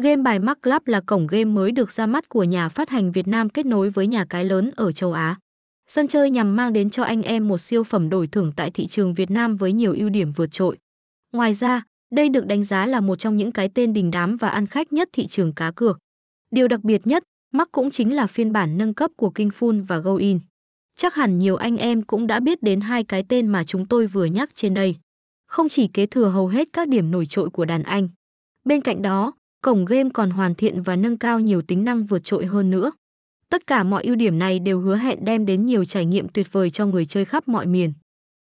Game bài Mark Club là cổng game mới được ra mắt của nhà phát hành Việt Nam kết nối với nhà cái lớn ở châu Á. Sân chơi nhằm mang đến cho anh em một siêu phẩm đổi thưởng tại thị trường Việt Nam với nhiều ưu điểm vượt trội. Ngoài ra, đây được đánh giá là một trong những cái tên đình đám và ăn khách nhất thị trường cá cược. Điều đặc biệt nhất, Mark cũng chính là phiên bản nâng cấp của King Full và Go In. Chắc hẳn nhiều anh em cũng đã biết đến hai cái tên mà chúng tôi vừa nhắc trên đây. Không chỉ kế thừa hầu hết các điểm nổi trội của đàn anh. Bên cạnh đó, cổng game còn hoàn thiện và nâng cao nhiều tính năng vượt trội hơn nữa. Tất cả mọi ưu điểm này đều hứa hẹn đem đến nhiều trải nghiệm tuyệt vời cho người chơi khắp mọi miền.